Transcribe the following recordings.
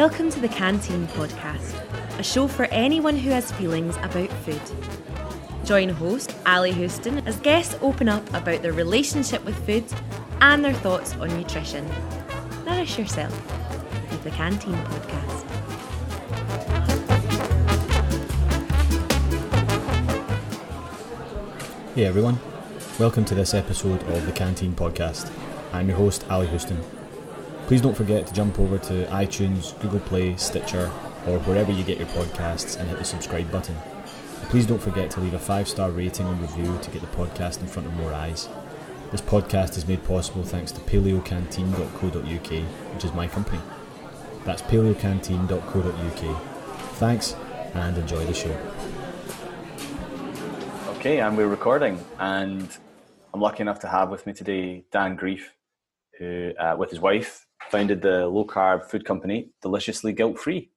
Welcome to the Canteen Podcast, a show for anyone who has feelings about food. Join host Ally Houston as guests open up about their relationship with food and their thoughts on nutrition. Nourish yourself with the Canteen Podcast. Hey everyone, welcome to this episode of the Canteen Podcast. I'm your host, Ally Houston. Please don't forget to jump over to iTunes, Google Play, Stitcher, or wherever you get your podcasts and hit the subscribe button. Please don't forget to leave a five star rating and review to get the podcast in front of more eyes. This podcast is made possible thanks to paleocanteen.co.uk, which is my company. That's paleocanteen.co.uk. Thanks and enjoy the show. Okay, and we're recording, and I'm lucky enough to have with me today Dan Greef, who, uh, with his wife, founded the low carb food company Deliciously Guilt Free.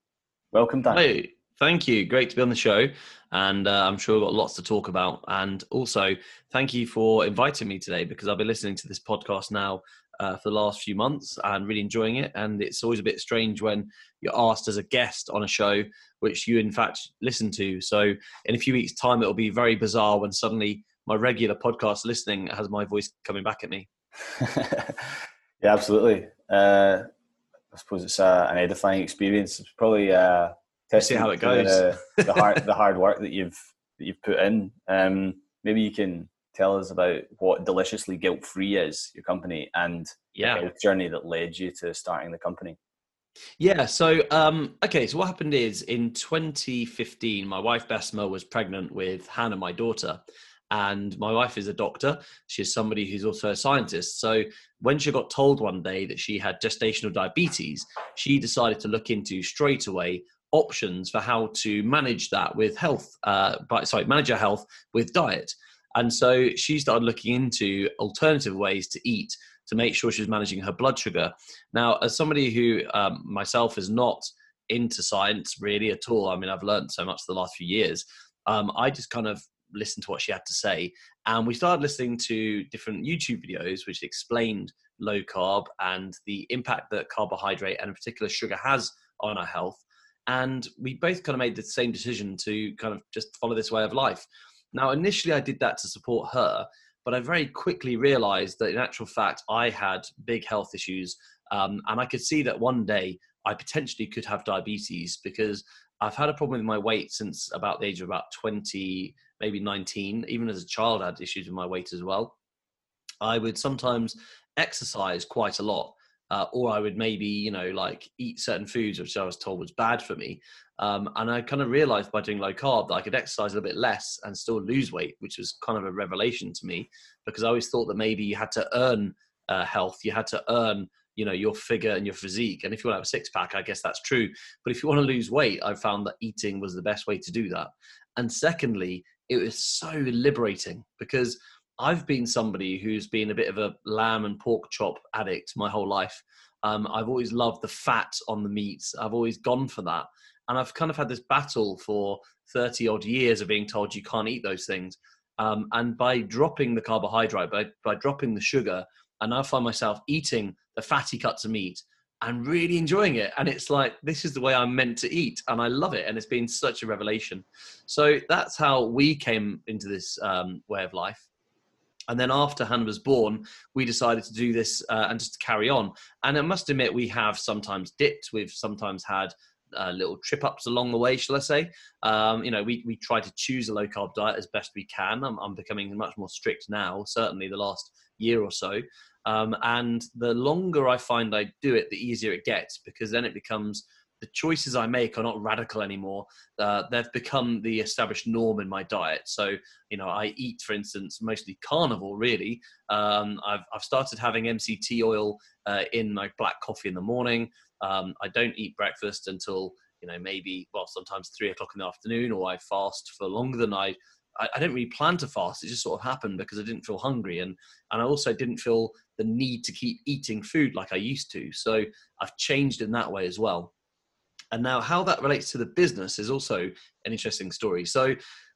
Welcome, Dan. Hey, thank you. Great to be on the show, and uh, I'm sure we've got lots to talk about. And also, thank you for inviting me today because I've been listening to this podcast now uh, for the last few months and really enjoying it. And it's always a bit strange when you're asked as a guest on a show which you in fact listen to. So in a few weeks' time, it'll be very bizarre when suddenly my regular podcast listening has my voice coming back at me. yeah, absolutely. Uh, I suppose it's uh, an edifying experience. It's probably uh, see how it goes. The, the hard the hard work that you've that you've put in. Um, maybe you can tell us about what Deliciously Guilt Free is, your company, and yeah. the journey that led you to starting the company. Yeah. So, um, okay. So what happened is in 2015, my wife Besma was pregnant with Hannah, my daughter, and my wife is a doctor. She's somebody who's also a scientist. So when she got told one day that she had gestational diabetes, she decided to look into straight away options for how to manage that with health. Uh, sorry, manage her health with diet. And so she started looking into alternative ways to eat to make sure she was managing her blood sugar. Now, as somebody who um, myself is not into science really at all, I mean, I've learned so much the last few years. Um, I just kind of listened to what she had to say, and we started listening to different YouTube videos which explained low carb and the impact that carbohydrate and in particular sugar has on our health. And we both kind of made the same decision to kind of just follow this way of life. Now, initially, I did that to support her, but I very quickly realized that in actual fact, I had big health issues. Um, and I could see that one day I potentially could have diabetes because I've had a problem with my weight since about the age of about 20, maybe 19. Even as a child, I had issues with my weight as well. I would sometimes exercise quite a lot. Uh, or I would maybe, you know, like eat certain foods which I was told was bad for me. Um, and I kind of realized by doing low carb that I could exercise a little bit less and still lose weight, which was kind of a revelation to me because I always thought that maybe you had to earn uh, health, you had to earn, you know, your figure and your physique. And if you want to have a six pack, I guess that's true. But if you want to lose weight, I found that eating was the best way to do that. And secondly, it was so liberating because I've been somebody who's been a bit of a lamb and pork chop addict my whole life. Um, I've always loved the fat on the meats. I've always gone for that. And I've kind of had this battle for 30 odd years of being told you can't eat those things. Um, and by dropping the carbohydrate, by, by dropping the sugar, and I now find myself eating the fatty cuts of meat and really enjoying it. And it's like, this is the way I'm meant to eat. And I love it. And it's been such a revelation. So that's how we came into this um, way of life. And then after Hannah was born, we decided to do this uh, and just carry on. And I must admit, we have sometimes dipped. We've sometimes had uh, little trip ups along the way, shall I say? Um, you know, we we try to choose a low carb diet as best we can. I'm, I'm becoming much more strict now, certainly the last year or so. Um, and the longer I find I do it, the easier it gets because then it becomes the choices I make are not radical anymore. Uh, they've become the established norm in my diet. So, you know, I eat, for instance, mostly carnivore, really. Um, I've, I've started having MCT oil uh, in my black coffee in the morning. Um, I don't eat breakfast until you know maybe well sometimes three o'clock in the afternoon, or I fast for longer than I. I, I didn't really plan to fast. It just sort of happened because I didn't feel hungry, and and I also didn't feel the need to keep eating food like I used to. So I've changed in that way as well. And now, how that relates to the business is also an interesting story. So,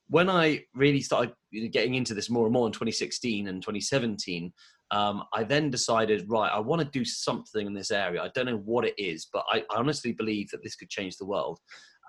when I really started getting into this more and more in 2016 and 2017, um, I then decided, right, I want to do something in this area. I don't know what it is, but I, I honestly believe that this could change the world.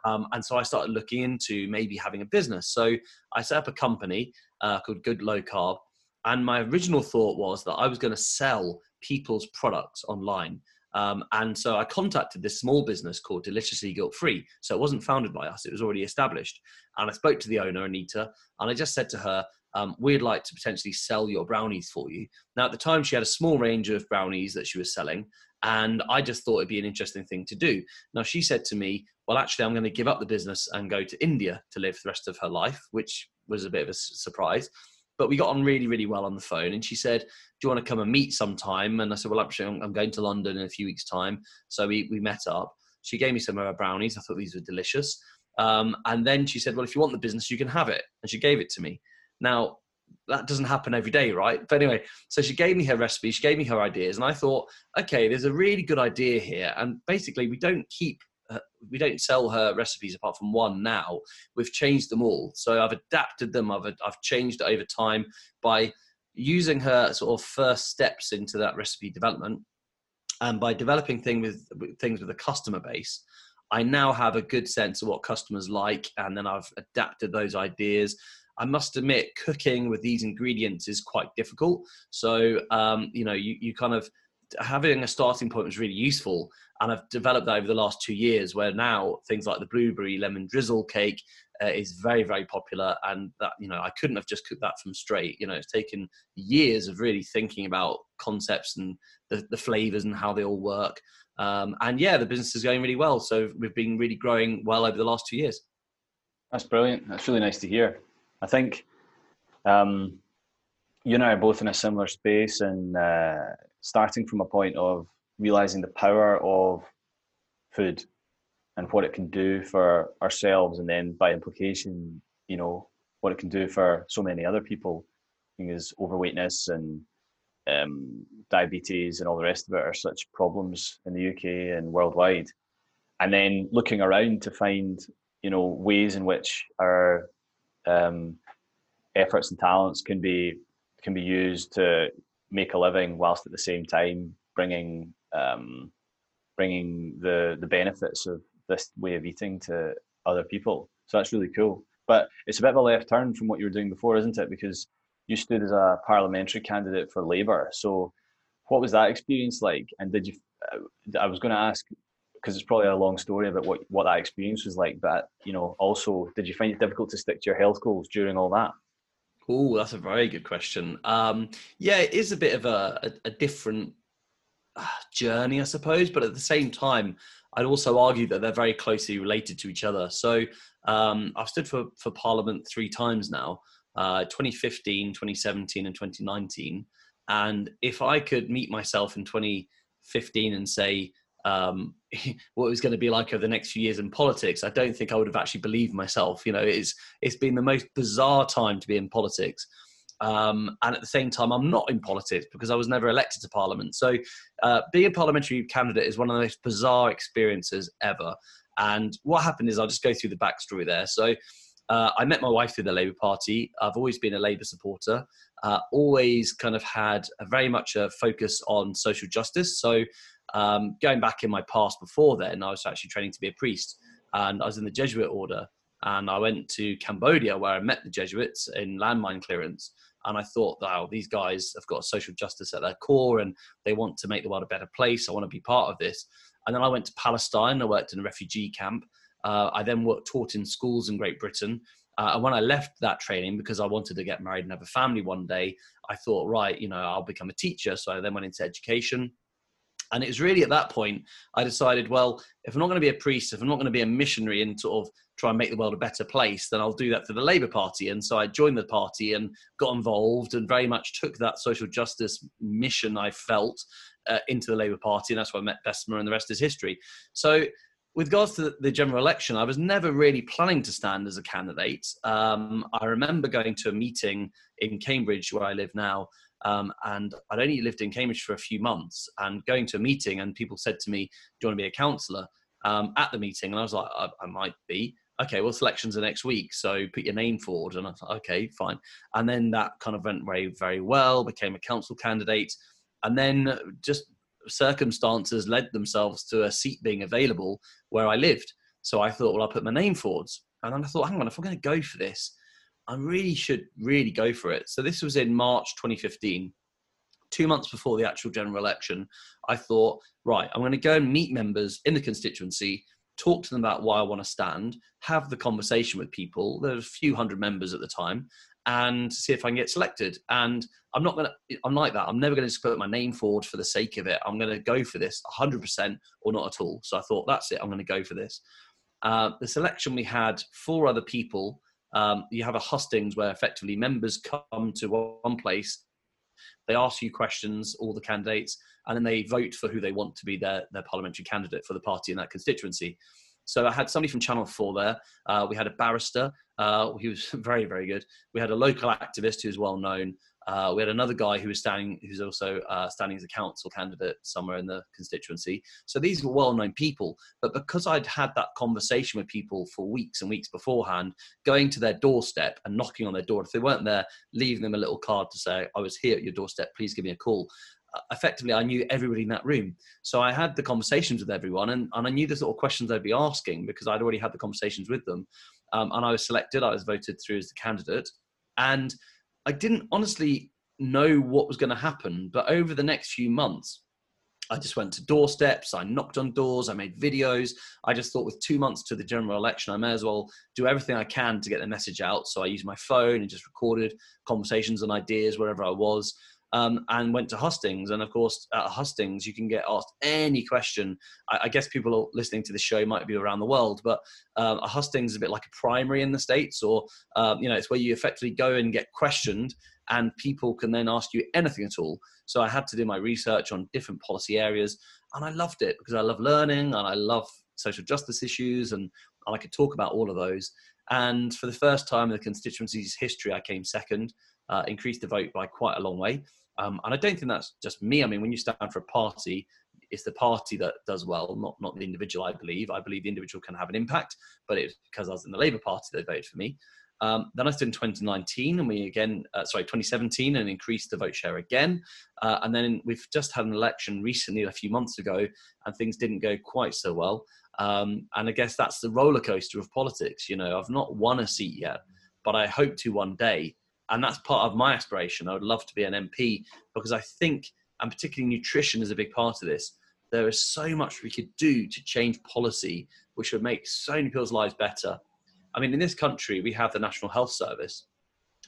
Um, and so I started looking into maybe having a business. So I set up a company uh, called Good Low Carb. And my original thought was that I was going to sell people's products online. Um, and so I contacted this small business called Deliciously Guilt Free. So it wasn't founded by us, it was already established. And I spoke to the owner, Anita, and I just said to her, um, we'd like to potentially sell your brownies for you. Now, at the time, she had a small range of brownies that she was selling, and I just thought it'd be an interesting thing to do. Now, she said to me, Well, actually, I'm going to give up the business and go to India to live the rest of her life, which was a bit of a surprise. But we got on really, really well on the phone. And she said, Do you want to come and meet sometime? And I said, Well, actually, I'm going to London in a few weeks' time. So we, we met up. She gave me some of her brownies. I thought these were delicious. Um, and then she said, Well, if you want the business, you can have it. And she gave it to me. Now, that doesn't happen every day, right? But anyway, so she gave me her recipe, she gave me her ideas, and I thought, okay, there's a really good idea here. And basically, we don't keep, uh, we don't sell her recipes apart from one now. We've changed them all. So I've adapted them, I've, I've changed over time by using her sort of first steps into that recipe development. And by developing thing with, things with a customer base, I now have a good sense of what customers like, and then I've adapted those ideas I must admit, cooking with these ingredients is quite difficult. So, um, you know, you, you kind of having a starting point was really useful. And I've developed that over the last two years, where now things like the blueberry lemon drizzle cake uh, is very, very popular. And that, you know, I couldn't have just cooked that from straight. You know, it's taken years of really thinking about concepts and the, the flavors and how they all work. Um, and yeah, the business is going really well. So we've been really growing well over the last two years. That's brilliant. That's really nice to hear. I think um, you and I are both in a similar space and uh, starting from a point of realizing the power of food and what it can do for ourselves, and then by implication, you know, what it can do for so many other people. Because overweightness and um, diabetes and all the rest of it are such problems in the UK and worldwide. And then looking around to find, you know, ways in which our um, efforts and talents can be can be used to make a living whilst at the same time bringing um, bringing the the benefits of this way of eating to other people. So that's really cool. But it's a bit of a left turn from what you were doing before, isn't it? Because you stood as a parliamentary candidate for Labour. So what was that experience like? And did you? Uh, I was going to ask because it's probably a long story about what, what that experience was like. But you know, also, did you find it difficult to stick to your health goals during all that? Oh, that's a very good question. Um, yeah, it is a bit of a, a, a different uh, journey, I suppose, but at the same time, I'd also argue that they're very closely related to each other. So um, I've stood for, for Parliament three times now uh, 2015, 2017, and 2019. And if I could meet myself in 2015 and say, um, what it was going to be like over the next few years in politics, I don't think I would have actually believed myself. You know, it's it's been the most bizarre time to be in politics. Um, and at the same time, I'm not in politics because I was never elected to Parliament. So, uh, being a parliamentary candidate is one of the most bizarre experiences ever. And what happened is, I'll just go through the backstory there. So, uh, I met my wife through the Labour Party. I've always been a Labour supporter. Uh, always kind of had a very much a focus on social justice. So, um, going back in my past before then, I was actually training to be a priest, and I was in the Jesuit order. And I went to Cambodia where I met the Jesuits in landmine clearance. And I thought, wow, these guys have got social justice at their core and they want to make the world a better place. I want to be part of this. And then I went to Palestine. I worked in a refugee camp. Uh, I then worked, taught in schools in Great Britain. Uh, and when I left that training, because I wanted to get married and have a family one day, I thought, right, you know, I'll become a teacher. So I then went into education. And it was really at that point I decided, well, if I'm not going to be a priest, if I'm not going to be a missionary and sort of try and make the world a better place, then I'll do that for the Labour Party. And so I joined the party and got involved and very much took that social justice mission I felt uh, into the Labour Party. And that's where I met Besma and the rest is history. So with regards to the general election, I was never really planning to stand as a candidate. Um, I remember going to a meeting in Cambridge, where I live now, um, and I'd only lived in Cambridge for a few months and going to a meeting, and people said to me, Do you want to be a councillor um, at the meeting? And I was like, I, I might be. okay, well, selections are next week, so put your name forward. And I thought, okay, fine. And then that kind of went very, very well, became a council candidate. And then just circumstances led themselves to a seat being available where I lived. So I thought, well, I'll put my name forwards. And then I thought, hang on, if I'm going to go for this, I really should really go for it. So this was in March 2015 two months before the actual general election, I thought, right, I'm going to go and meet members in the constituency, talk to them about why I want to stand, have the conversation with people. There were a few hundred members at the time, and see if I can get selected. And I'm not gonna. I'm like that. I'm never going to just put my name forward for the sake of it. I'm going to go for this 100% or not at all. So I thought that's it. I'm going to go for this. Uh, the selection we had four other people. Um, you have a hustings where effectively members come to one place they ask you questions, all the candidates, and then they vote for who they want to be their, their parliamentary candidate for the party in that constituency. So I had somebody from Channel 4 there. Uh, we had a barrister uh, he was very, very good. We had a local activist who's well known. Uh, we had another guy who was standing, who's also uh, standing as a council candidate somewhere in the constituency. So these were well-known people. But because I'd had that conversation with people for weeks and weeks beforehand, going to their doorstep and knocking on their door, if they weren't there, leaving them a little card to say, "I was here at your doorstep. Please give me a call." Uh, effectively, I knew everybody in that room. So I had the conversations with everyone, and, and I knew the sort of questions they'd be asking because I'd already had the conversations with them um, and I was selected. I was voted through as the candidate, and I didn't honestly know what was going to happen. But over the next few months, I just went to doorsteps, I knocked on doors, I made videos. I just thought with two months to the general election, I may as well do everything I can to get the message out. So I used my phone and just recorded conversations and ideas wherever I was um, and went to hustings. And of course, at hustings, you can get asked any question. I, I guess people listening to the show might be around the world, but um, a hustings is a bit like a primary in the states, or um, you know, it's where you effectively go and get questioned, and people can then ask you anything at all. So I had to do my research on different policy areas, and I loved it because I love learning and I love social justice issues, and, and I could talk about all of those. And for the first time in the constituency's history, I came second. Uh, increased the vote by quite a long way. Um, and I don't think that's just me. I mean, when you stand for a party, it's the party that does well, not not the individual. I believe. I believe the individual can have an impact, but it's because I was in the Labour Party they voted for me. Um, then I stood in 2019, and we again, uh, sorry, 2017, and increased the vote share again. Uh, and then we've just had an election recently, a few months ago, and things didn't go quite so well. Um, and I guess that's the roller coaster of politics. You know, I've not won a seat yet, but I hope to one day and that's part of my aspiration. I would love to be an MP because I think, and particularly nutrition is a big part of this. There is so much we could do to change policy, which would make so many people's lives better. I mean, in this country, we have the National Health Service,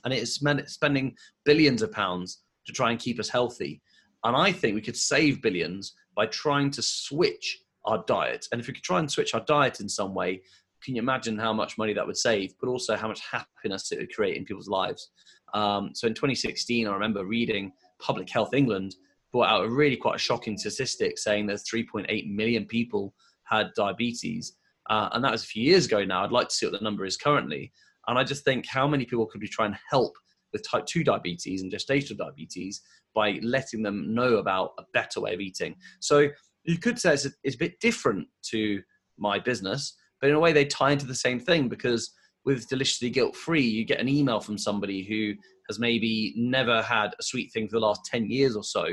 and it is spending billions of pounds to try and keep us healthy. And I think we could save billions by trying to switch our diet. And if we could try and switch our diet in some way, can you imagine how much money that would save, but also how much happiness it would create in people's lives? Um, so in 2016, I remember reading Public Health England brought out a really quite shocking statistic saying there's 3.8 million people had diabetes. Uh, and that was a few years ago now. I'd like to see what the number is currently. And I just think how many people could we try and help with type 2 diabetes and gestational diabetes by letting them know about a better way of eating. So you could say it's a, it's a bit different to my business, but in a way they tie into the same thing because with deliciously guilt free you get an email from somebody who has maybe never had a sweet thing for the last 10 years or so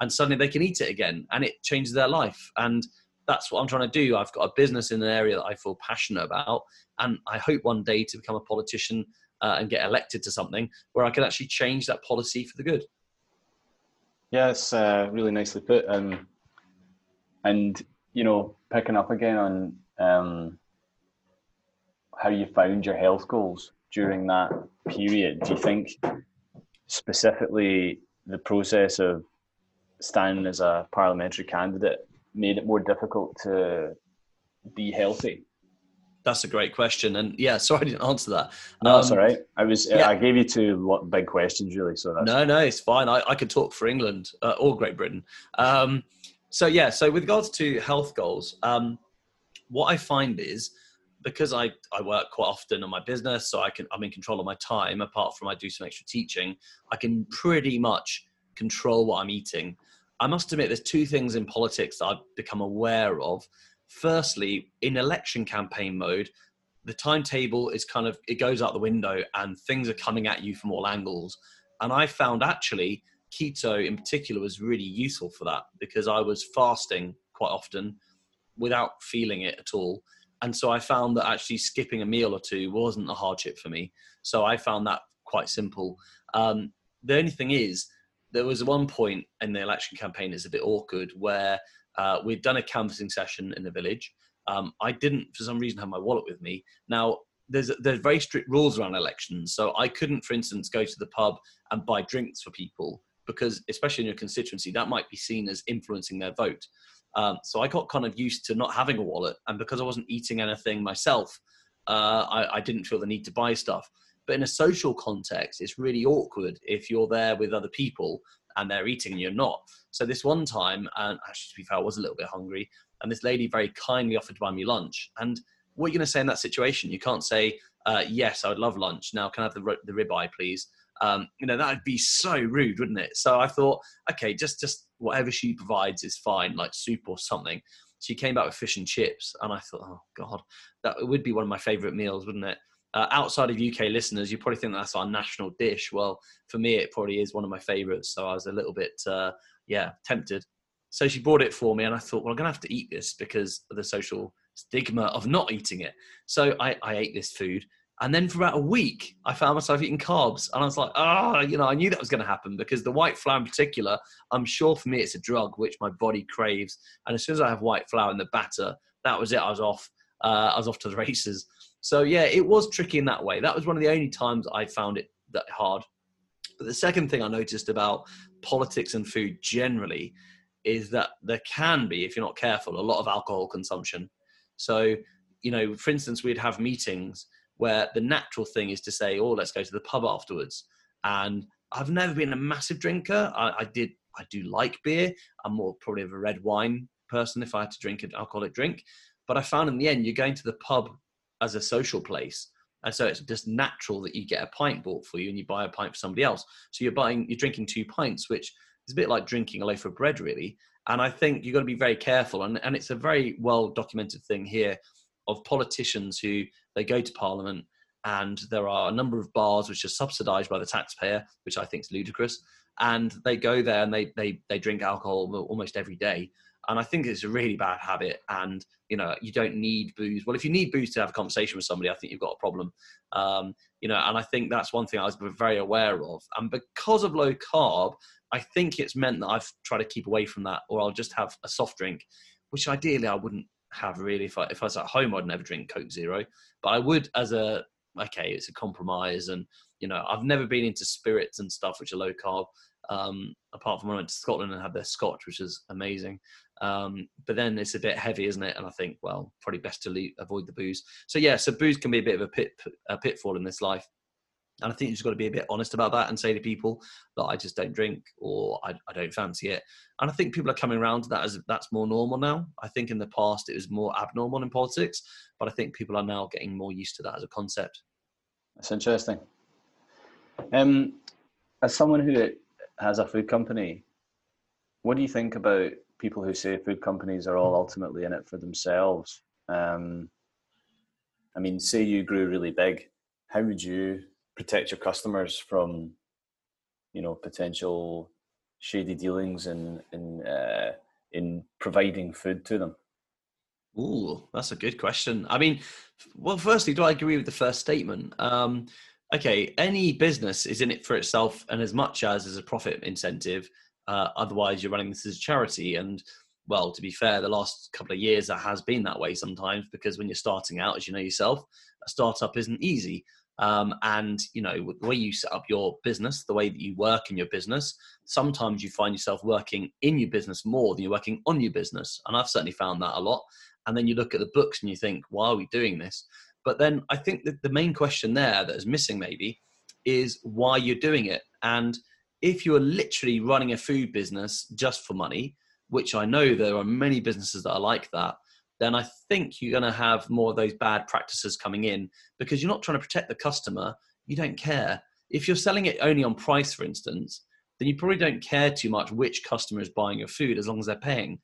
and suddenly they can eat it again and it changes their life. And that's what i'm trying to do. I've got a business in an area that i feel passionate about and i hope one day to become a politician uh, and get elected to something where i can actually change that policy for the good. Yeah uh, really nicely put. Um, and you know picking up again on um, how you found your health goals during that period. Do you think specifically the process of standing as a parliamentary candidate made it more difficult to be healthy? That's a great question, and yeah, sorry I didn't answer that. No, um, that's all right. I was yeah. I gave you two big questions really, so that's no, no, it's fine. I, I could talk for England uh, or Great Britain. Um, so yeah, so with regards to health goals, um, what I find is because I, I work quite often on my business, so I can I'm in control of my time. Apart from I do some extra teaching, I can pretty much control what I'm eating. I must admit, there's two things in politics that I've become aware of. Firstly, in election campaign mode, the timetable is kind of it goes out the window and things are coming at you from all angles and i found actually keto in particular was really useful for that because i was fasting quite often without feeling it at all and so i found that actually skipping a meal or two wasn't a hardship for me so i found that quite simple um, the only thing is there was one point in the election campaign that's a bit awkward where uh, we'd done a canvassing session in the village um, I didn't, for some reason, have my wallet with me. Now, there's there's very strict rules around elections, so I couldn't, for instance, go to the pub and buy drinks for people because, especially in your constituency, that might be seen as influencing their vote. Um, so I got kind of used to not having a wallet, and because I wasn't eating anything myself, uh, I, I didn't feel the need to buy stuff. But in a social context, it's really awkward if you're there with other people and they're eating and you're not. So this one time, and actually to be fair, I was a little bit hungry and this lady very kindly offered to buy me lunch. And what are you going to say in that situation? You can't say, uh, "Yes, I would love lunch." Now, can I have the the ribeye, please? Um, you know that would be so rude, wouldn't it? So I thought, okay, just just whatever she provides is fine, like soup or something. She came back with fish and chips, and I thought, oh god, that would be one of my favourite meals, wouldn't it? Uh, outside of UK listeners, you probably think that's our national dish. Well, for me, it probably is one of my favourites. So I was a little bit, uh, yeah, tempted. So she brought it for me, and I thought, well, I'm to have to eat this because of the social stigma of not eating it. So I, I ate this food. And then for about a week, I found myself eating carbs. And I was like, ah, oh, you know, I knew that was going to happen because the white flour in particular, I'm sure for me it's a drug which my body craves. And as soon as I have white flour in the batter, that was it. I was off. Uh, I was off to the races. So yeah, it was tricky in that way. That was one of the only times I found it that hard. But the second thing I noticed about politics and food generally is that there can be, if you're not careful, a lot of alcohol consumption. So, you know, for instance, we'd have meetings where the natural thing is to say, "Oh, let's go to the pub afterwards." And I've never been a massive drinker. I, I did, I do like beer. I'm more probably of a red wine person if I had to drink an alcoholic drink. But I found in the end, you're going to the pub as a social place. And so it's just natural that you get a pint bought for you and you buy a pint for somebody else. So you're buying, you're drinking two pints, which is a bit like drinking a loaf of bread, really. And I think you've got to be very careful. And, and it's a very well documented thing here of politicians who they go to Parliament and there are a number of bars which are subsidized by the taxpayer, which I think is ludicrous. And they go there and they, they, they drink alcohol almost every day. And I think it's a really bad habit. And, you know, you don't need booze. Well, if you need booze to have a conversation with somebody, I think you've got a problem. Um, you know, and I think that's one thing I was very aware of. And because of low carb, I think it's meant that I've tried to keep away from that, or I'll just have a soft drink, which ideally I wouldn't have really. If I, if I was at home, I'd never drink Coke Zero, but I would as a okay, it's a compromise, and you know, I've never been into spirits and stuff which are low carb. Um, apart from when I went to Scotland and had their Scotch, which is amazing. Um, but then it's a bit heavy, isn't it? And I think, well, probably best to leave, avoid the booze. So yeah, so booze can be a bit of a pit a pitfall in this life. And I think you've just got to be a bit honest about that and say to people that I just don't drink or I, I don't fancy it. And I think people are coming around to that as that's more normal now. I think in the past it was more abnormal in politics, but I think people are now getting more used to that as a concept. That's interesting. Um, as someone who has a food company, what do you think about people who say food companies are all ultimately in it for themselves? Um, I mean, say you grew really big, how would you protect your customers from you know potential shady dealings in in uh, in providing food to them? Ooh, that's a good question. I mean, well, firstly, do I agree with the first statement? Um, okay, any business is in it for itself, and as much as as a profit incentive. Uh, otherwise, you're running this as a charity, and well, to be fair, the last couple of years that has been that way sometimes because when you're starting out, as you know yourself, a startup isn't easy. Um, and you know the way you set up your business the way that you work in your business sometimes you find yourself working in your business more than you're working on your business. And i've certainly found that a lot. And then you look at the books and you think why are we doing this? But then i think that the main question there that is missing maybe is why you're doing it. And if you're literally running a food business just for money which i know there are many businesses that are like that then I think you're going to have more of those bad practices coming in because you're not trying to protect the customer. You don't care. If you're selling it only on price, for instance, then you probably don't care too much which customer is buying your food as long as they're paying.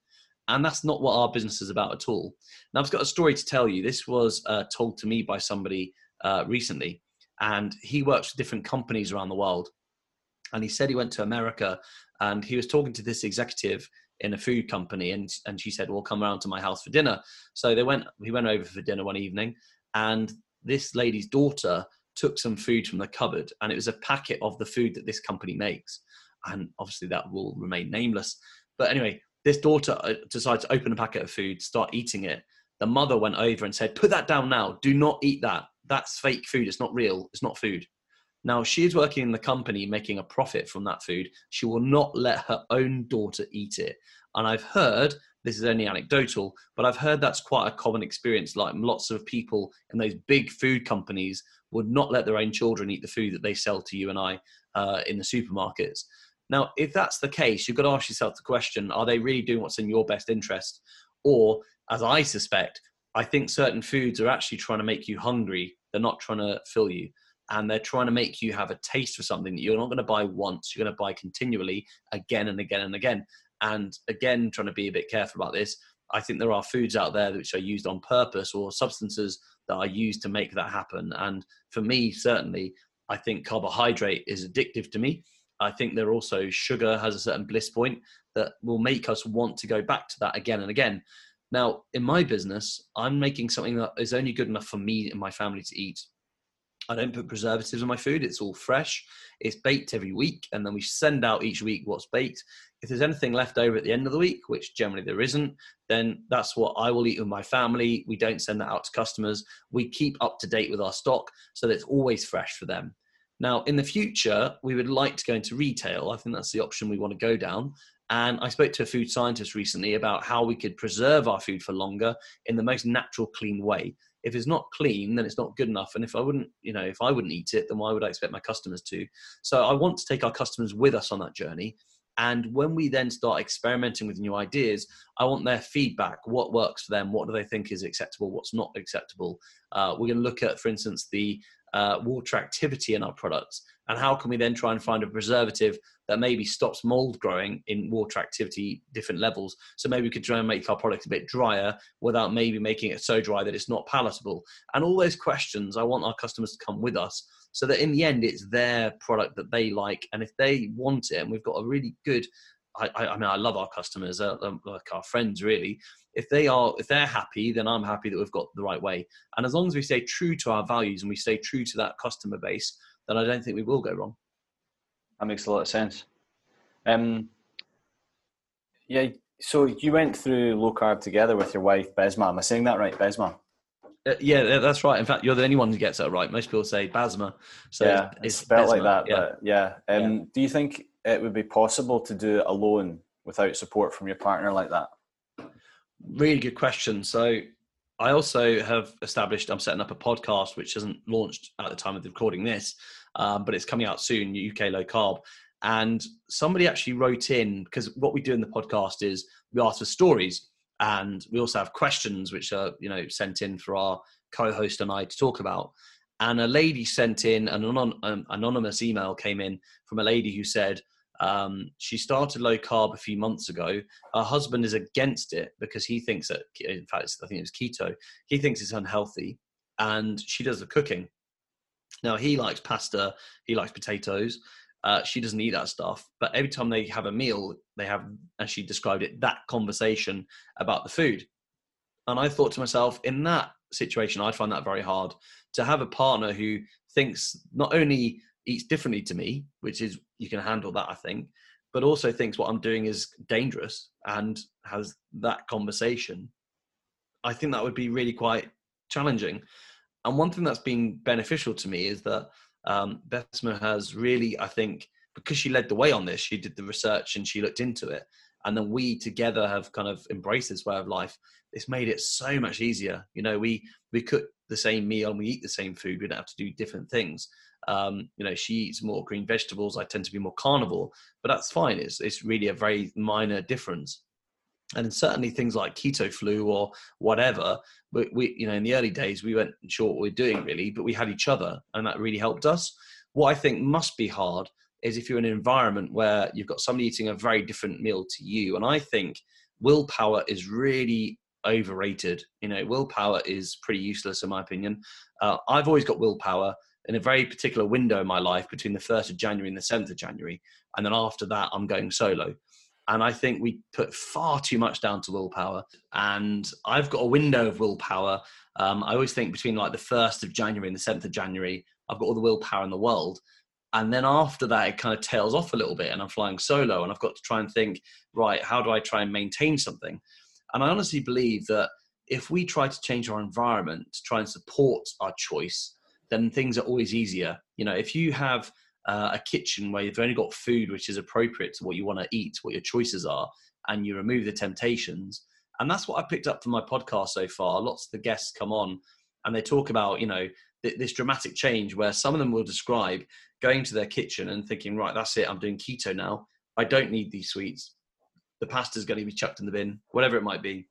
And that's not what our business is about at all. Now, I've got a story to tell you. This was uh, told to me by somebody uh, recently, and he works for different companies around the world. And he said he went to America and he was talking to this executive in a food company and and she said well come around to my house for dinner. So they went we went over for dinner one evening and this lady's daughter took some food from the cupboard and it was a packet of the food that this company makes. And obviously that will remain nameless. But anyway this daughter uh, decided to open a packet of food start eating it. The mother went over and said put that down now. Do not eat that. That's fake food. It's not real. It's not food now, she is working in the company making a profit from that food. She will not let her own daughter eat it. And I've heard, this is only anecdotal, but I've heard that's quite a common experience. Like lots of people in those big food companies would not let their own children eat the food that they sell to you and I uh, in the supermarkets. Now, if that's the case, you've got to ask yourself the question are they really doing what's in your best interest? Or, as I suspect, I think certain foods are actually trying to make you hungry, they're not trying to fill you and they're trying to make you have a taste for something that you're not going to buy once you're going to buy continually again and again and again. And again trying to be a bit careful about this i think there are foods out there which are used on purpose or substances that are used to make that happen. And for me certainly i think carbohydrate is addictive to me. I think there also sugar has a certain bliss point that will make us want to go back to that again and again. Now in my business i'm making something that is only good enough for me and my family to eat I don't put preservatives on my food. It's all fresh. It's baked every week, and then we send out each week what's baked. If there's anything left over at the end of the week, which generally there isn't, then that's what I will eat with my family. We don't send that out to customers. We keep up to date with our stock so that it's always fresh for them. Now, in the future, we would like to go into retail. I think that's the option we want to go down. And I spoke to a food scientist recently about how we could preserve our food for longer in the most natural, clean way if it's not clean then it's not good enough. And if i wouldn't you know if i wouldn't eat it then why would i expect my customers to? So i want to take our customers with us on that journey. And when we then start experimenting with new ideas i want their feedback. What works for them? What do they think is acceptable? What's not acceptable? Uh, we're going to look at for instance the uh, water activity in our products? And how can we then try and find a preservative that maybe stops mold growing in water activity different levels? So maybe we could try and make our product a bit drier without maybe making it so dry that it's not palatable. And all those questions i want our customers to come with us so that in the end it's their product that they like. And if they want it and we've got a really good I, I, mean, I love our customers, uh, like our friends, really. If they are, if they're happy, then I'm happy that we've got the right way. And as long as we stay true to our values and we stay true to that customer base, then I don't think we will go wrong. That makes a lot of sense. Um, yeah, so you went through low carb together with your wife, Besma. Am I saying that right, Besma? Uh, yeah, that's right. In fact, you're the only one who gets that right. Most people say Basma. So yeah, it's, it's spelled like that. Yeah. But yeah. Um, yeah. Do you think it would be possible to do it alone without support from your partner like that? Really good question. So I also have established I'm setting up a podcast which hasn't launched at the time of the recording this, um, but it's coming out soon. UK low carb, and somebody actually wrote in because what we do in the podcast is we ask for stories, and we also have questions which are you know sent in for our co-host and I to talk about. And a lady sent in an um, anonymous email came in from a lady who said, um, she started low carb a few months ago. Her husband is against it because he thinks that, in fact, I think it was keto. He thinks it's unhealthy, and she does the cooking. Now he likes pasta, he likes potatoes. Uh, she doesn't eat that stuff, but every time they have a meal, they have, as she described it, that conversation about the food. And I thought to myself, in that situation, I'd find that very hard to have a partner who thinks not only eats differently to me, which is you can handle that, I think, but also thinks what I'm doing is dangerous and has that conversation. I think that would be really quite challenging. And one thing that's been beneficial to me is that um, Besma has really, I think, because she led the way on this, she did the research and she looked into it. And then we together have kind of embraced this way of life. It's made it so much easier. You know, we we cook the same meal and we eat the same food. We don't have to do different things. Um, you know, she eats more green vegetables. I tend to be more carnivore, but that's fine. It's it's really a very minor difference. And certainly things like keto flu or whatever, we, we you know in the early days we weren't sure what we are doing really, but we had each other, and that really helped us. What I think must be hard is if you're in an environment where you've got somebody eating a very different meal to you, and I think willpower is really overrated. You know, willpower is pretty useless in my opinion. Uh, I've always got willpower in a very particular window in my life between the 1st of January and the 7th of January. And then after that, I'm going solo. And I think we put far too much down to willpower. And I've got a window of willpower. Um, I always think between like the 1st of January and the 7th of January, I've got all the willpower in the world. And then after that, it kind of tails off a little bit and I'm flying solo and I've got to try and think, right, how do I try and maintain something? And I honestly believe that if we try to change our environment to try and support our choice, then things are always easier. You know, if you have uh, a kitchen where you've only got food which is appropriate to what you want to eat, what your choices are, and you remove the temptations. And that's what I picked up from my podcast so far. Lots of the guests come on and they talk about, you know, th- this dramatic change where some of them will describe going to their kitchen and thinking, right, that's it, I'm doing keto now. I don't need these sweets. The pasta's going to be chucked in the bin, whatever it might be.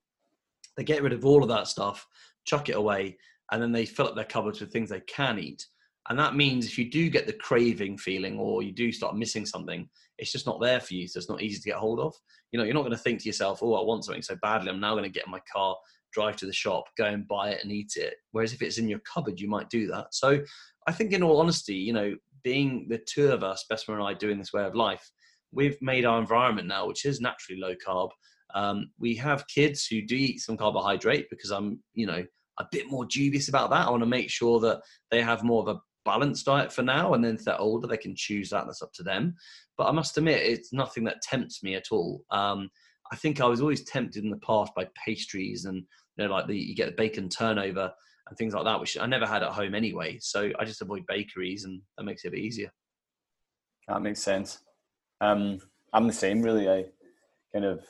They get rid of all of that stuff, chuck it away, and then they fill up their cupboards with things they can eat. And that means if you do get the craving feeling or you do start missing something, it's just not there for you. So it's not easy to get hold of. You know, you're not going to think to yourself, oh, I want something so badly. I'm now going to get in my car, drive to the shop, go and buy it and eat it. Whereas if it's in your cupboard, you might do that. So I think, in all honesty, you know, being the two of us, Besma and I, doing this way of life, we've made our environment now, which is naturally low carb. Um, we have kids who do eat some carbohydrate because I'm, you know, a bit more dubious about that. I want to make sure that they have more of a balanced diet for now, and then if they're older, they can choose that. That's up to them. But I must admit, it's nothing that tempts me at all. Um, I think I was always tempted in the past by pastries and you know, like the you get the bacon turnover and things like that, which I never had at home anyway. So I just avoid bakeries, and that makes it a bit easier. That makes sense. Um, I'm the same, really. I kind of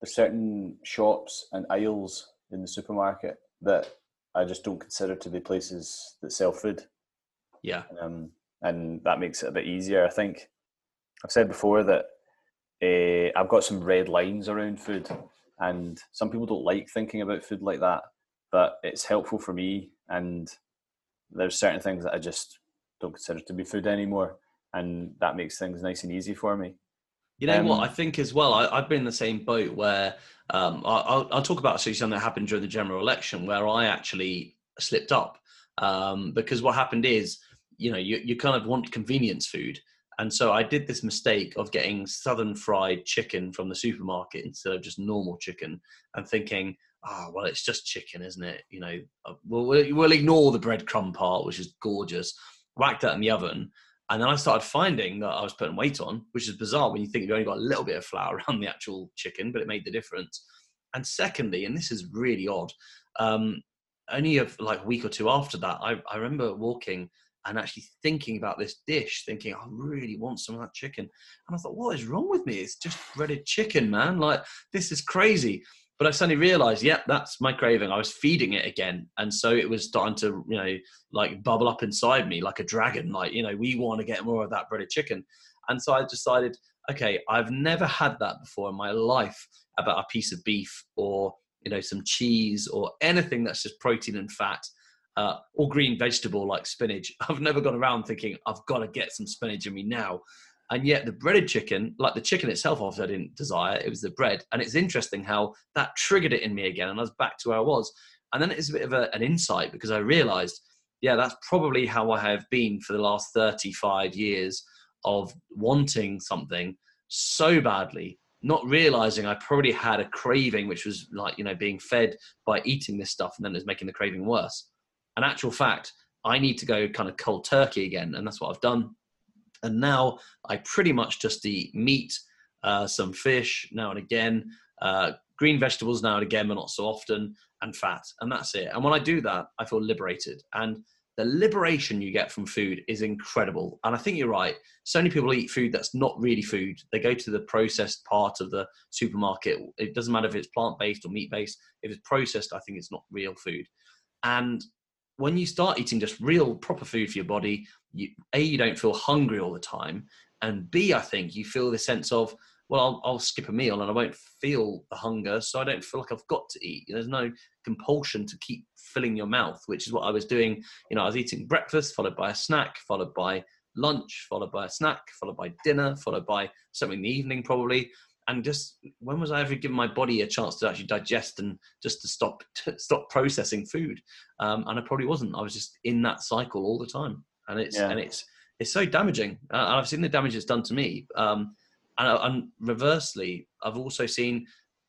there's certain shops and aisles in the supermarket that I just don't consider to be places that sell food. Yeah. Um, and that makes it a bit easier. I think I've said before that uh, I've got some red lines around food, and some people don't like thinking about food like that, but it's helpful for me. And there's certain things that I just don't consider to be food anymore, and that makes things nice and easy for me. You know um, what? I think as well. I, have been in the same boat where um, I'll, I'll, talk about something that happened during the general election where I actually slipped up um, because what happened is, you know, you, you kind of want convenience food. And so I did this mistake of getting southern fried chicken from the supermarket instead of just normal chicken and thinking, oh, well, it's just chicken, isn't it? You know, uh, we'll, we'll ignore the breadcrumb part, which is gorgeous. Whack that in the oven and then I started finding that I was putting weight on, which is bizarre when you think you've only got a little bit of flour around the actual chicken, but it made the difference. And secondly, and this is really odd, um, only like a week or two after that, I, I remember walking and actually thinking about this dish, thinking, I really want some of that chicken. And I thought, what is wrong with me? It's just breaded chicken, man. Like, this is crazy. But I suddenly realized, yep, yeah, that's my craving. I was feeding it again. And so it was starting to, you know, like bubble up inside me like a dragon. Like, you know, we want to get more of that breaded chicken. And so I decided, okay, I've never had that before in my life about a piece of beef or, you know, some cheese or anything that's just protein and fat. Uh, or green vegetable like spinach. I've never gone around thinking I've got to get some spinach in me now. And yet the breaded chicken, like the chicken itself, obviously I didn't desire. It was the bread. And it's interesting how that triggered it in me again. And I was back to where I was. And then it's a bit of a, an insight because I realized, yeah, that's probably how I have been for the last 35 years of wanting something so badly, not realizing I probably had a craving, which was like, you know, being fed by eating this stuff and then it's making the craving worse. An actual fact, I need to go kind of cold turkey again. And that's what I've done and now I pretty much just eat meat, uh, some fish now and again, uh, green vegetables now and again, but not so often, and fat. And that's it. And when I do that, I feel liberated. And the liberation you get from food is incredible. And I think you're right. So many people eat food that's not really food. They go to the processed part of the supermarket. It doesn't matter if it's plant based or meat based. If it's processed, I think it's not real food. And when you start eating just real proper food for your body, you, a you don't feel hungry all the time, and b I think you feel the sense of well I'll, I'll skip a meal and I won't feel the hunger, so I don't feel like I've got to eat. There's no compulsion to keep filling your mouth, which is what I was doing. You know, I was eating breakfast followed by a snack, followed by lunch, followed by a snack, followed by dinner, followed by something in the evening probably. And just when was I ever given my body a chance to actually digest and just to stop to stop processing food? Um, and I probably wasn't. I was just in that cycle all the time, and it's yeah. and it's it's so damaging. Uh, I've seen the damage it's done to me, um, and, uh, and reversely, I've also seen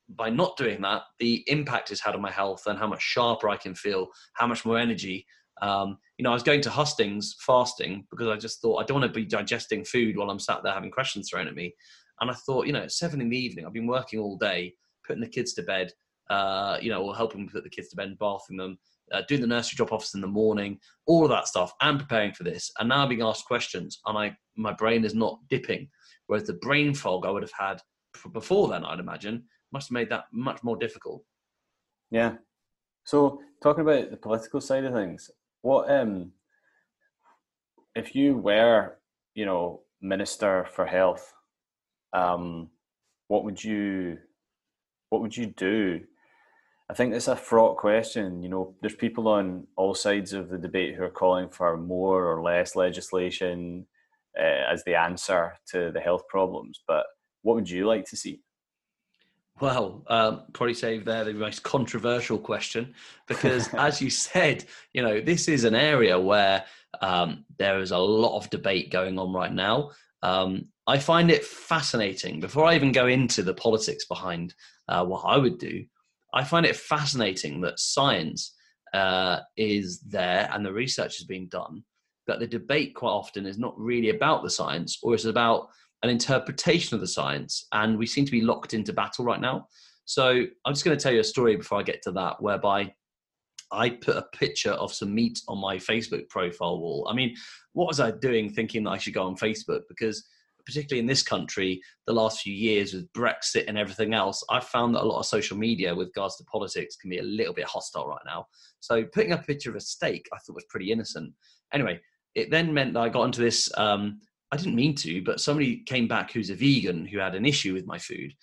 by not doing that the impact it's had on my health and how much sharper I can feel, how much more energy. Um, you know, I was going to hustings fasting because I just thought I don't want to be digesting food while I'm sat there having questions thrown at me. And I thought, you know, at seven in the evening, I've been working all day, putting the kids to bed, uh, you know, or helping put the kids to bed bathing them, uh, doing the nursery drop offs in the morning, all of that stuff, and preparing for this. And now I'm being asked questions, and I my brain is not dipping. Whereas the brain fog I would have had before then, I'd imagine, must have made that much more difficult. Yeah. So talking about the political side of things, what um, if you were, you know, minister for health, um, what would you, what would you do? I think it's a fraught question. You know, there's people on all sides of the debate who are calling for more or less legislation uh, as the answer to the health problems. But what would you like to see? Well, um, probably save there the most controversial question because, as you said, you know this is an area where um, there is a lot of debate going on right now. Um, I find it fascinating. Before I even go into the politics behind uh, what I would do, I find it fascinating that science uh, is there and the research has been done, but the debate quite often is not really about the science or it's about an interpretation of the science. And we seem to be locked into battle right now. So I'm just going to tell you a story before I get to that, whereby I put a picture of some meat on my Facebook profile wall. I mean, what was I doing thinking that I should go on Facebook? Because particularly in this country, the last few years with Brexit and everything else, I've found that a lot of social media with regards to politics can be a little bit hostile right now. So putting up a picture of a steak, I thought was pretty innocent. Anyway, it then meant that I got into this um, I didn't mean to, but somebody came back who's a vegan who had an issue with my food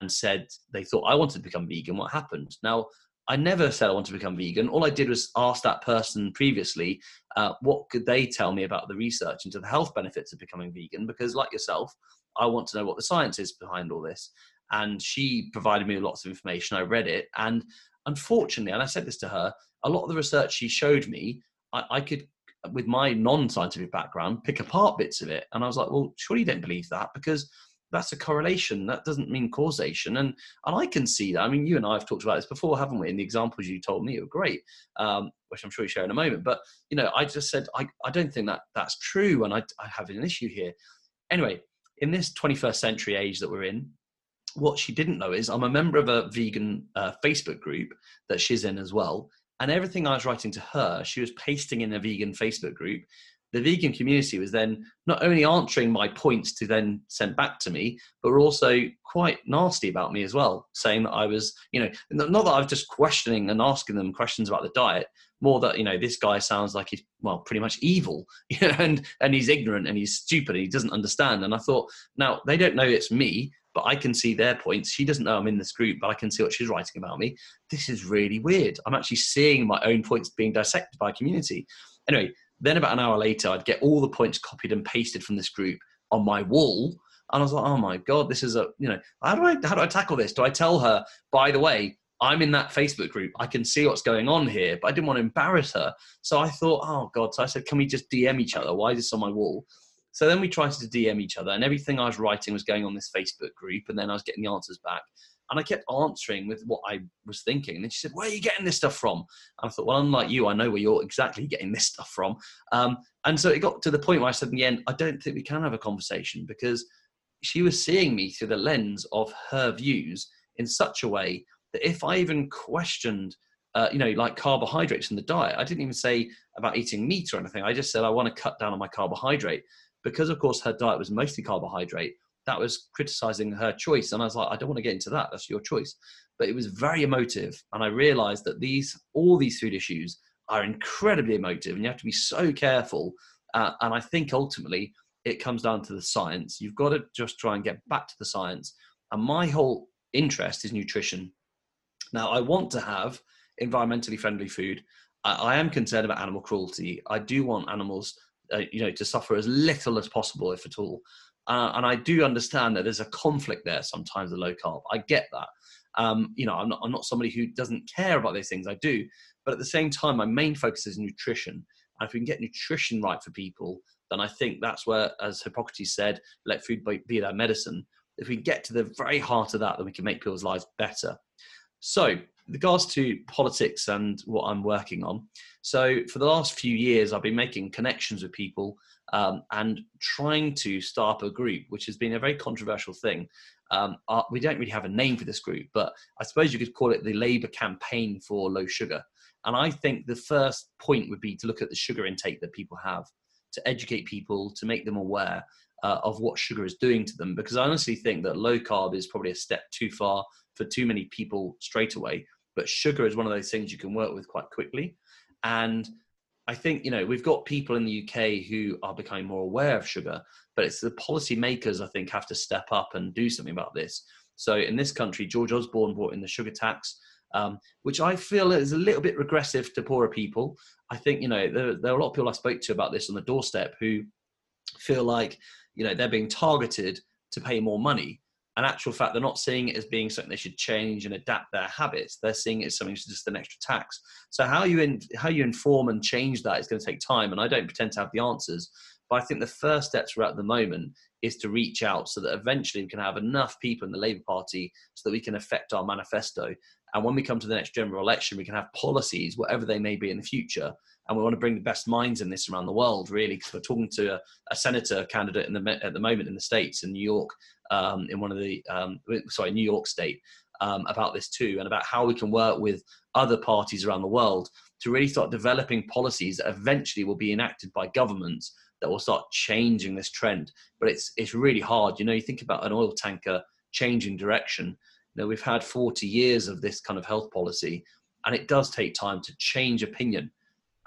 and said they thought I wanted to become vegan. What happened? Now, I never said I want to become vegan. All I did was ask that person previously uh, what could they tell me about the research into the health benefits of becoming vegan. Because, like yourself, I want to know what the science is behind all this. And she provided me with lots of information. I read it, and unfortunately, and I said this to her, a lot of the research she showed me, I, I could with my non-scientific background, pick apart bits of it. And I was like, well, surely you don't believe that because that's a correlation. That doesn't mean causation. And and I can see that. I mean, you and I have talked about this before, haven't we? And the examples you told me were great, um, which I'm sure you share in a moment. But you know, I just said I, I don't think that that's true, and I, I have an issue here. Anyway, in this 21st century age that we're in, what she didn't know is I'm a member of a vegan uh, Facebook group that she's in as well. And everything I was writing to her, she was pasting in a vegan Facebook group. The vegan community was then not only answering my points to then send back to me, but were also quite nasty about me as well, saying that I was, you know, not that I was just questioning and asking them questions about the diet, more that you know this guy sounds like he's well pretty much evil you know and and he's ignorant and he's stupid and he doesn't understand and i thought now they don't know it's me but I can see their points. She doesn't know I'm in this group, but I can see what she's writing about me. This is really weird. I'm actually seeing my own points being dissected by a community. Anyway, then about an hour later, I'd get all the points copied and pasted from this group on my wall. And I was like, oh my God, this is a, you know, how do I, how do I tackle this? Do I tell her, by the way, I'm in that Facebook group. I can see what's going on here, but I didn't want to embarrass her. So I thought, oh God. So I said, can we just DM each other? Why is this on my wall? So then we tried to DM each other, and everything I was writing was going on this Facebook group, and then I was getting the answers back. And I kept answering with what I was thinking. And then she said, Where are you getting this stuff from? And I thought, Well, unlike you, I know where you're exactly getting this stuff from. Um, and so it got to the point where I said, In the end, I don't think we can have a conversation because she was seeing me through the lens of her views in such a way that if I even questioned, uh, you know, like carbohydrates in the diet, I didn't even say about eating meat or anything. I just said, I want to cut down on my carbohydrate because of course her diet was mostly carbohydrate that was criticizing her choice. And i was like i don't want to get into that. That's your choice. But it was very emotive. And i realized that these all these food issues are incredibly emotive and you have to be so careful. Uh, and i think ultimately it comes down to the science. You've got to just try and get back to the science. And my whole interest is nutrition. Now i want to have environmentally friendly food. I, I am concerned about animal cruelty. I do want animals uh, you know to suffer as little as possible if at all Uh, and I do understand that there's a conflict there sometimes with low carb. I get that. Um, you know, I'm not, I'm not somebody who doesn't care about those things. I do. But at the same time, my main focus is nutrition. And if we can get nutrition right for people, then I think that's where, as Hippocrates said, let food be their medicine. If we get to the very heart of that, then we can make people's lives better. So, regards to politics and what I'm working on. So, for the last few years, I've been making connections with people um, and trying to start up a group, which has been a very controversial thing. Um, uh, we don't really have a name for this group, but I suppose you could call it the Labour campaign for low sugar. And I think the first point would be to look at the sugar intake that people have, to educate people, to make them aware uh, of what sugar is doing to them. Because I honestly think that low carb is probably a step too far for too many people straight away. But sugar is one of those things you can work with quite quickly. And I think you know we've got people in the UK who are becoming more aware of sugar, but it's the policymakers I think have to step up and do something about this. So in this country, George Osborne brought in the sugar tax, um, which I feel is a little bit regressive to poorer people. I think you know there, there are a lot of people I spoke to about this on the doorstep who feel like you know they're being targeted to pay more money an actual fact they're not seeing it as being something they should change and adapt their habits. They're seeing it as something just an extra tax. So how you in, how you inform and change that is going to take time and i don't pretend to have the answers but i think the first steps we're at the moment is to reach out so that eventually we can have enough people in the labour party so that we can affect our manifesto. And when we come to the next general election we can have policies whatever they may be in the future and we want to bring the best minds in this around the world, really, because we're talking to a, a, senator candidate the, at the moment in the states in New York, um, in one of the um, sorry New York State um, about this too, and about how we can work with other parties around the world to really start developing policies that eventually will be enacted by governments that will start changing this trend. But it's it's really hard. You know, you think about an oil tanker changing direction. You know, we've had 40 years of this kind of health policy, and it does take time to change opinion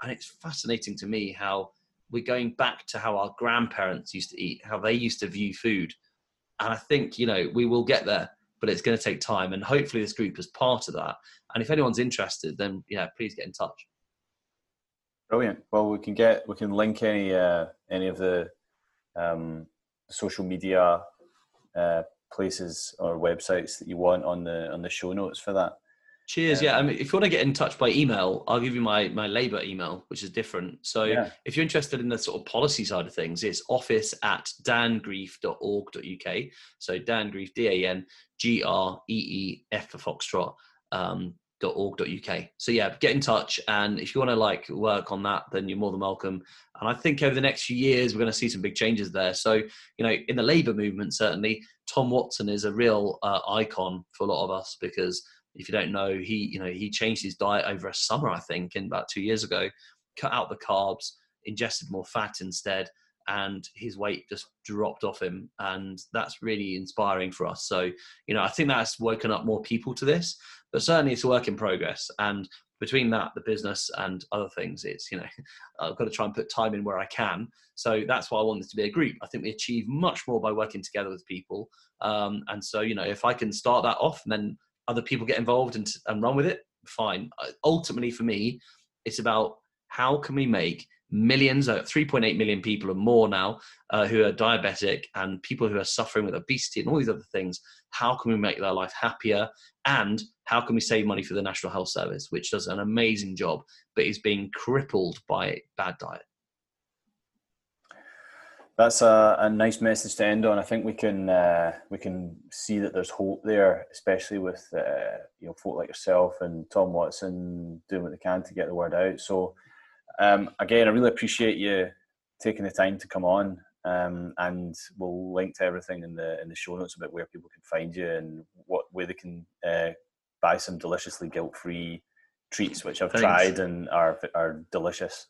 and it's fascinating to me how we're going back to how our grandparents used to eat, how they used to view food. And I think, you know, we will get there, but it's going to take time. And hopefully this group is part of that. And if anyone's interested, then yeah, please get in touch. Brilliant. Well, we can get, we can link any, uh, any of the um, social media uh, places or websites that you want on the, on the show notes for that. Cheers. Yeah. yeah. I mean, if you want to get in touch by email, I'll give you my, my Labour email, which is different. So yeah. if you're interested in the sort of policy side of things, it's office at dangreef.org.uk. So Dan Greef, D A N G R E E F for Foxtrot. Um, .org.uk. So yeah, get in touch, and if you want to like work on that, then you're more than welcome. And I think over the next few years, we're going to see some big changes there. So you know, in the Labour movement, certainly Tom Watson is a real uh, icon for a lot of us because if you don't know, he you know he changed his diet over a summer, I think, in about two years ago, cut out the carbs, ingested more fat instead, and his weight just dropped off him, and that's really inspiring for us. So you know, I think that's woken up more people to this, but certainly it's a work in progress, and between that, the business and other things, it's you know, I've got to try and put time in where I can. So that's why I want this to be a group. I think we achieve much more by working together with people. Um, and so you know, if I can start that off, then other people get involved and, and run with it, fine. Uh, ultimately, for me, it's about how can we make millions, uh, 3.8 million people and more now uh, who are diabetic and people who are suffering with obesity and all these other things. How can we make their life happier? And how can we save money for the National Health Service, which does an amazing job, but is being crippled by bad diet? That's a, a nice message to end on. I think we can uh, we can see that there's hope there, especially with uh, you know folk like yourself and Tom Watson doing what they can to get the word out. So um, again, I really appreciate you taking the time to come on, um, and we'll link to everything in the in the show notes about where people can find you and what way they can uh, buy some deliciously guilt free treats, which I've Thanks. tried and are are delicious.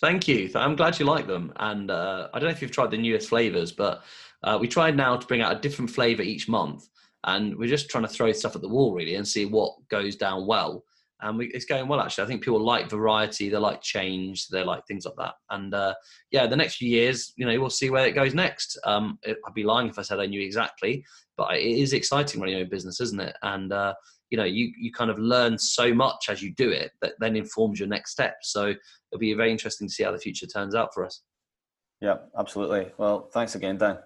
Thank you. I'm glad you like them. And uh, I don't know if you've tried the newest flavors, but uh, we tried now to bring out a different flavor each month. And we're just trying to throw stuff at the wall really and see what goes down well. And we, it's going well actually. I think people like variety, they like change, they like things like that. And uh, yeah, the next few years, you know, we'll see where it goes next. Um, it, I'd be lying if I said I knew exactly, but it is exciting running your own business, isn't it? And uh, you know you you kind of learn so much as you do it that then informs your next step so it'll be very interesting to see how the future turns out for us yeah absolutely well thanks again dan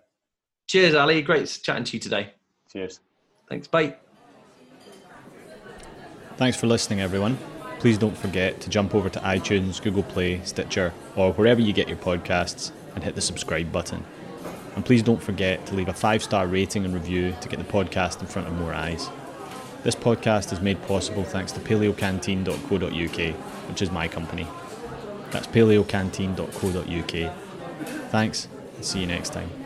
Cheers, Ally. Great chatting to you today. Cheers. Thanks. Bye. Thanks for listening, everyone. Please don't forget to jump over to iTunes, Google Play, Stitcher, or wherever you get your podcasts and hit the subscribe button. And please don't forget to leave a five star rating and review to get the podcast in front of more eyes. This podcast is made possible thanks to paleocanteen.co.uk, which is my company. That's paleocanteen.co.uk. Thanks, and see you next time.